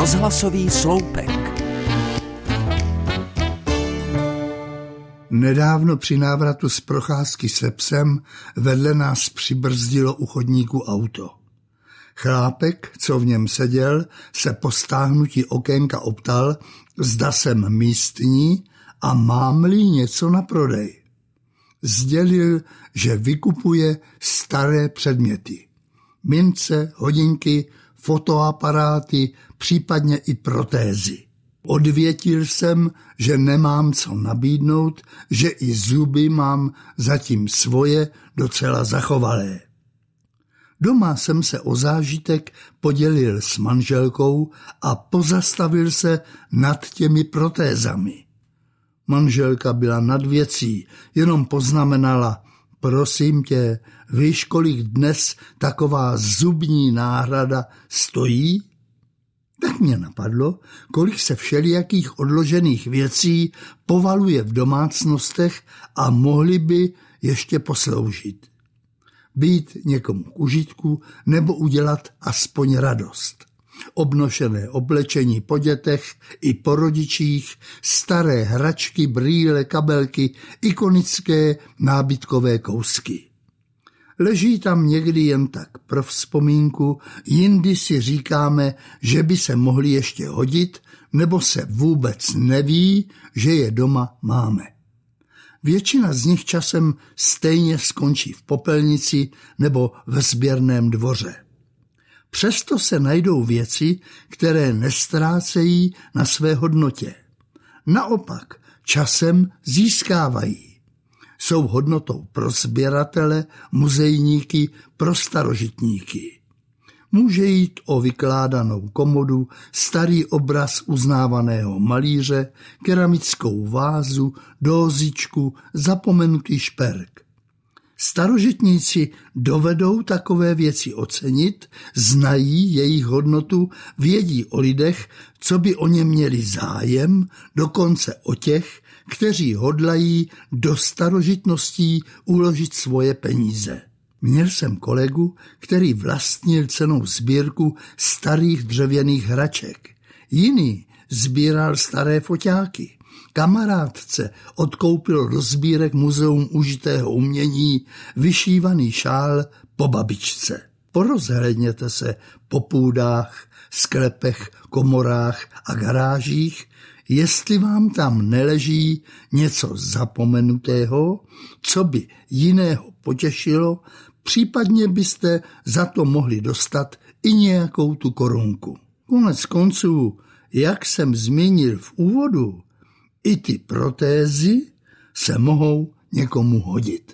Rozhlasový sloupek. Nedávno při návratu z procházky se psem vedle nás přibrzdilo u chodníku auto. Chlápek, co v něm seděl, se po stáhnutí okénka optal, zda jsem místní a mám-li něco na prodej. Sdělil, že vykupuje staré předměty. Mince, hodinky, fotoaparáty, případně i protézy. Odvětil jsem, že nemám co nabídnout, že i zuby mám zatím svoje docela zachovalé. Doma jsem se o zážitek podělil s manželkou a pozastavil se nad těmi protézami. Manželka byla nad věcí, jenom poznamenala, prosím tě, víš, kolik dnes taková zubní náhrada stojí? Tak mě napadlo, kolik se všelijakých odložených věcí povaluje v domácnostech a mohly by ještě posloužit. Být někomu k užitku nebo udělat aspoň radost. Obnošené oblečení po dětech i po rodičích, staré hračky, brýle, kabelky, ikonické nábytkové kousky. Leží tam někdy jen tak pro vzpomínku, jindy si říkáme, že by se mohli ještě hodit, nebo se vůbec neví, že je doma máme. Většina z nich časem stejně skončí v popelnici nebo ve sběrném dvoře. Přesto se najdou věci, které nestrácejí na své hodnotě. Naopak, časem získávají jsou hodnotou pro sběratele, muzejníky, pro starožitníky. Může jít o vykládanou komodu, starý obraz uznávaného malíře, keramickou vázu, dózičku, zapomenutý šperk. Starožitníci dovedou takové věci ocenit, znají jejich hodnotu, vědí o lidech, co by o ně měli zájem, dokonce o těch, kteří hodlají do starožitností uložit svoje peníze. Měl jsem kolegu, který vlastnil cenou sbírku starých dřevěných hraček. Jiný sbíral staré foťáky. Kamarádce odkoupil do sbírek muzeum užitého umění vyšívaný šál po babičce. Porozhledněte se po půdách, sklepech, komorách a garážích, jestli vám tam neleží něco zapomenutého, co by jiného potěšilo, případně byste za to mohli dostat i nějakou tu korunku. Konec konců, jak jsem zmínil v úvodu, i ty protézy se mohou někomu hodit.